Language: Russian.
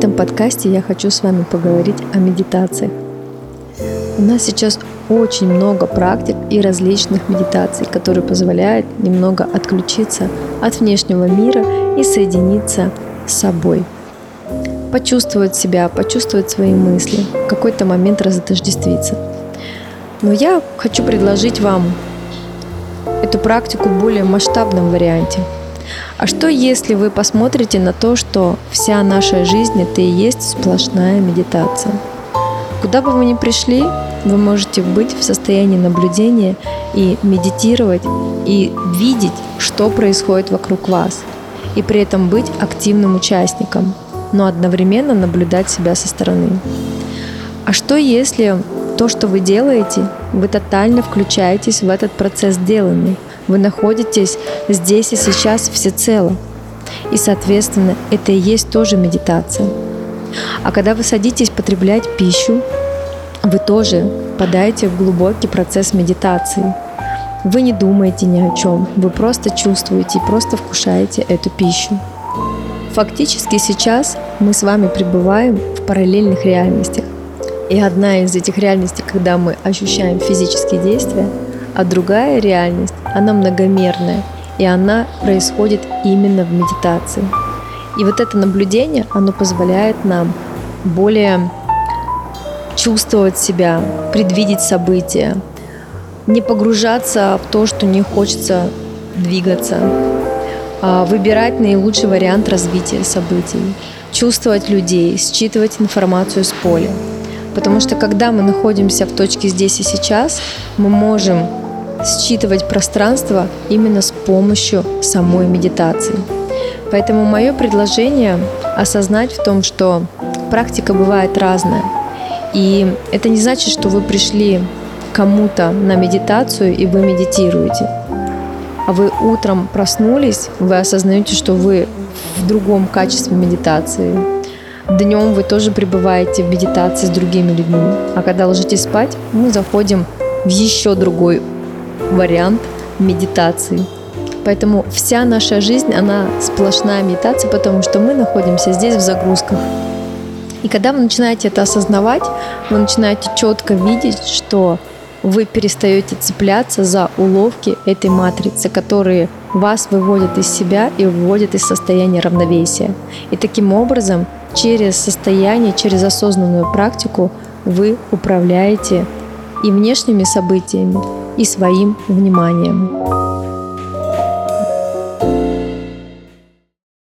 этом подкасте я хочу с вами поговорить о медитации. У нас сейчас очень много практик и различных медитаций, которые позволяют немного отключиться от внешнего мира и соединиться с собой. Почувствовать себя, почувствовать свои мысли, в какой-то момент разотождествиться. Но я хочу предложить вам эту практику в более масштабном варианте. А что если вы посмотрите на то, что вся наша жизнь это и есть сплошная медитация? Куда бы вы ни пришли, вы можете быть в состоянии наблюдения и медитировать, и видеть, что происходит вокруг вас, и при этом быть активным участником, но одновременно наблюдать себя со стороны. А что если то, что вы делаете, вы тотально включаетесь в этот процесс делания. Вы находитесь здесь и сейчас всецело. И, соответственно, это и есть тоже медитация. А когда вы садитесь потреблять пищу, вы тоже попадаете в глубокий процесс медитации. Вы не думаете ни о чем, вы просто чувствуете и просто вкушаете эту пищу. Фактически сейчас мы с вами пребываем в параллельных реальностях. И одна из этих реальностей, когда мы ощущаем физические действия, а другая реальность, она многомерная, и она происходит именно в медитации. И вот это наблюдение, оно позволяет нам более чувствовать себя, предвидеть события, не погружаться в то, что не хочется двигаться, а выбирать наилучший вариант развития событий, чувствовать людей, считывать информацию с поля – Потому что когда мы находимся в точке здесь и сейчас, мы можем считывать пространство именно с помощью самой медитации. Поэтому мое предложение осознать в том, что практика бывает разная. И это не значит, что вы пришли кому-то на медитацию и вы медитируете. А вы утром проснулись, вы осознаете, что вы в другом качестве медитации, Днем вы тоже пребываете в медитации с другими людьми. А когда ложитесь спать, мы заходим в еще другой вариант медитации. Поэтому вся наша жизнь, она сплошная медитация, потому что мы находимся здесь в загрузках. И когда вы начинаете это осознавать, вы начинаете четко видеть, что вы перестаете цепляться за уловки этой матрицы, которые вас выводят из себя и выводят из состояния равновесия. И таким образом через состояние, через осознанную практику вы управляете и внешними событиями, и своим вниманием.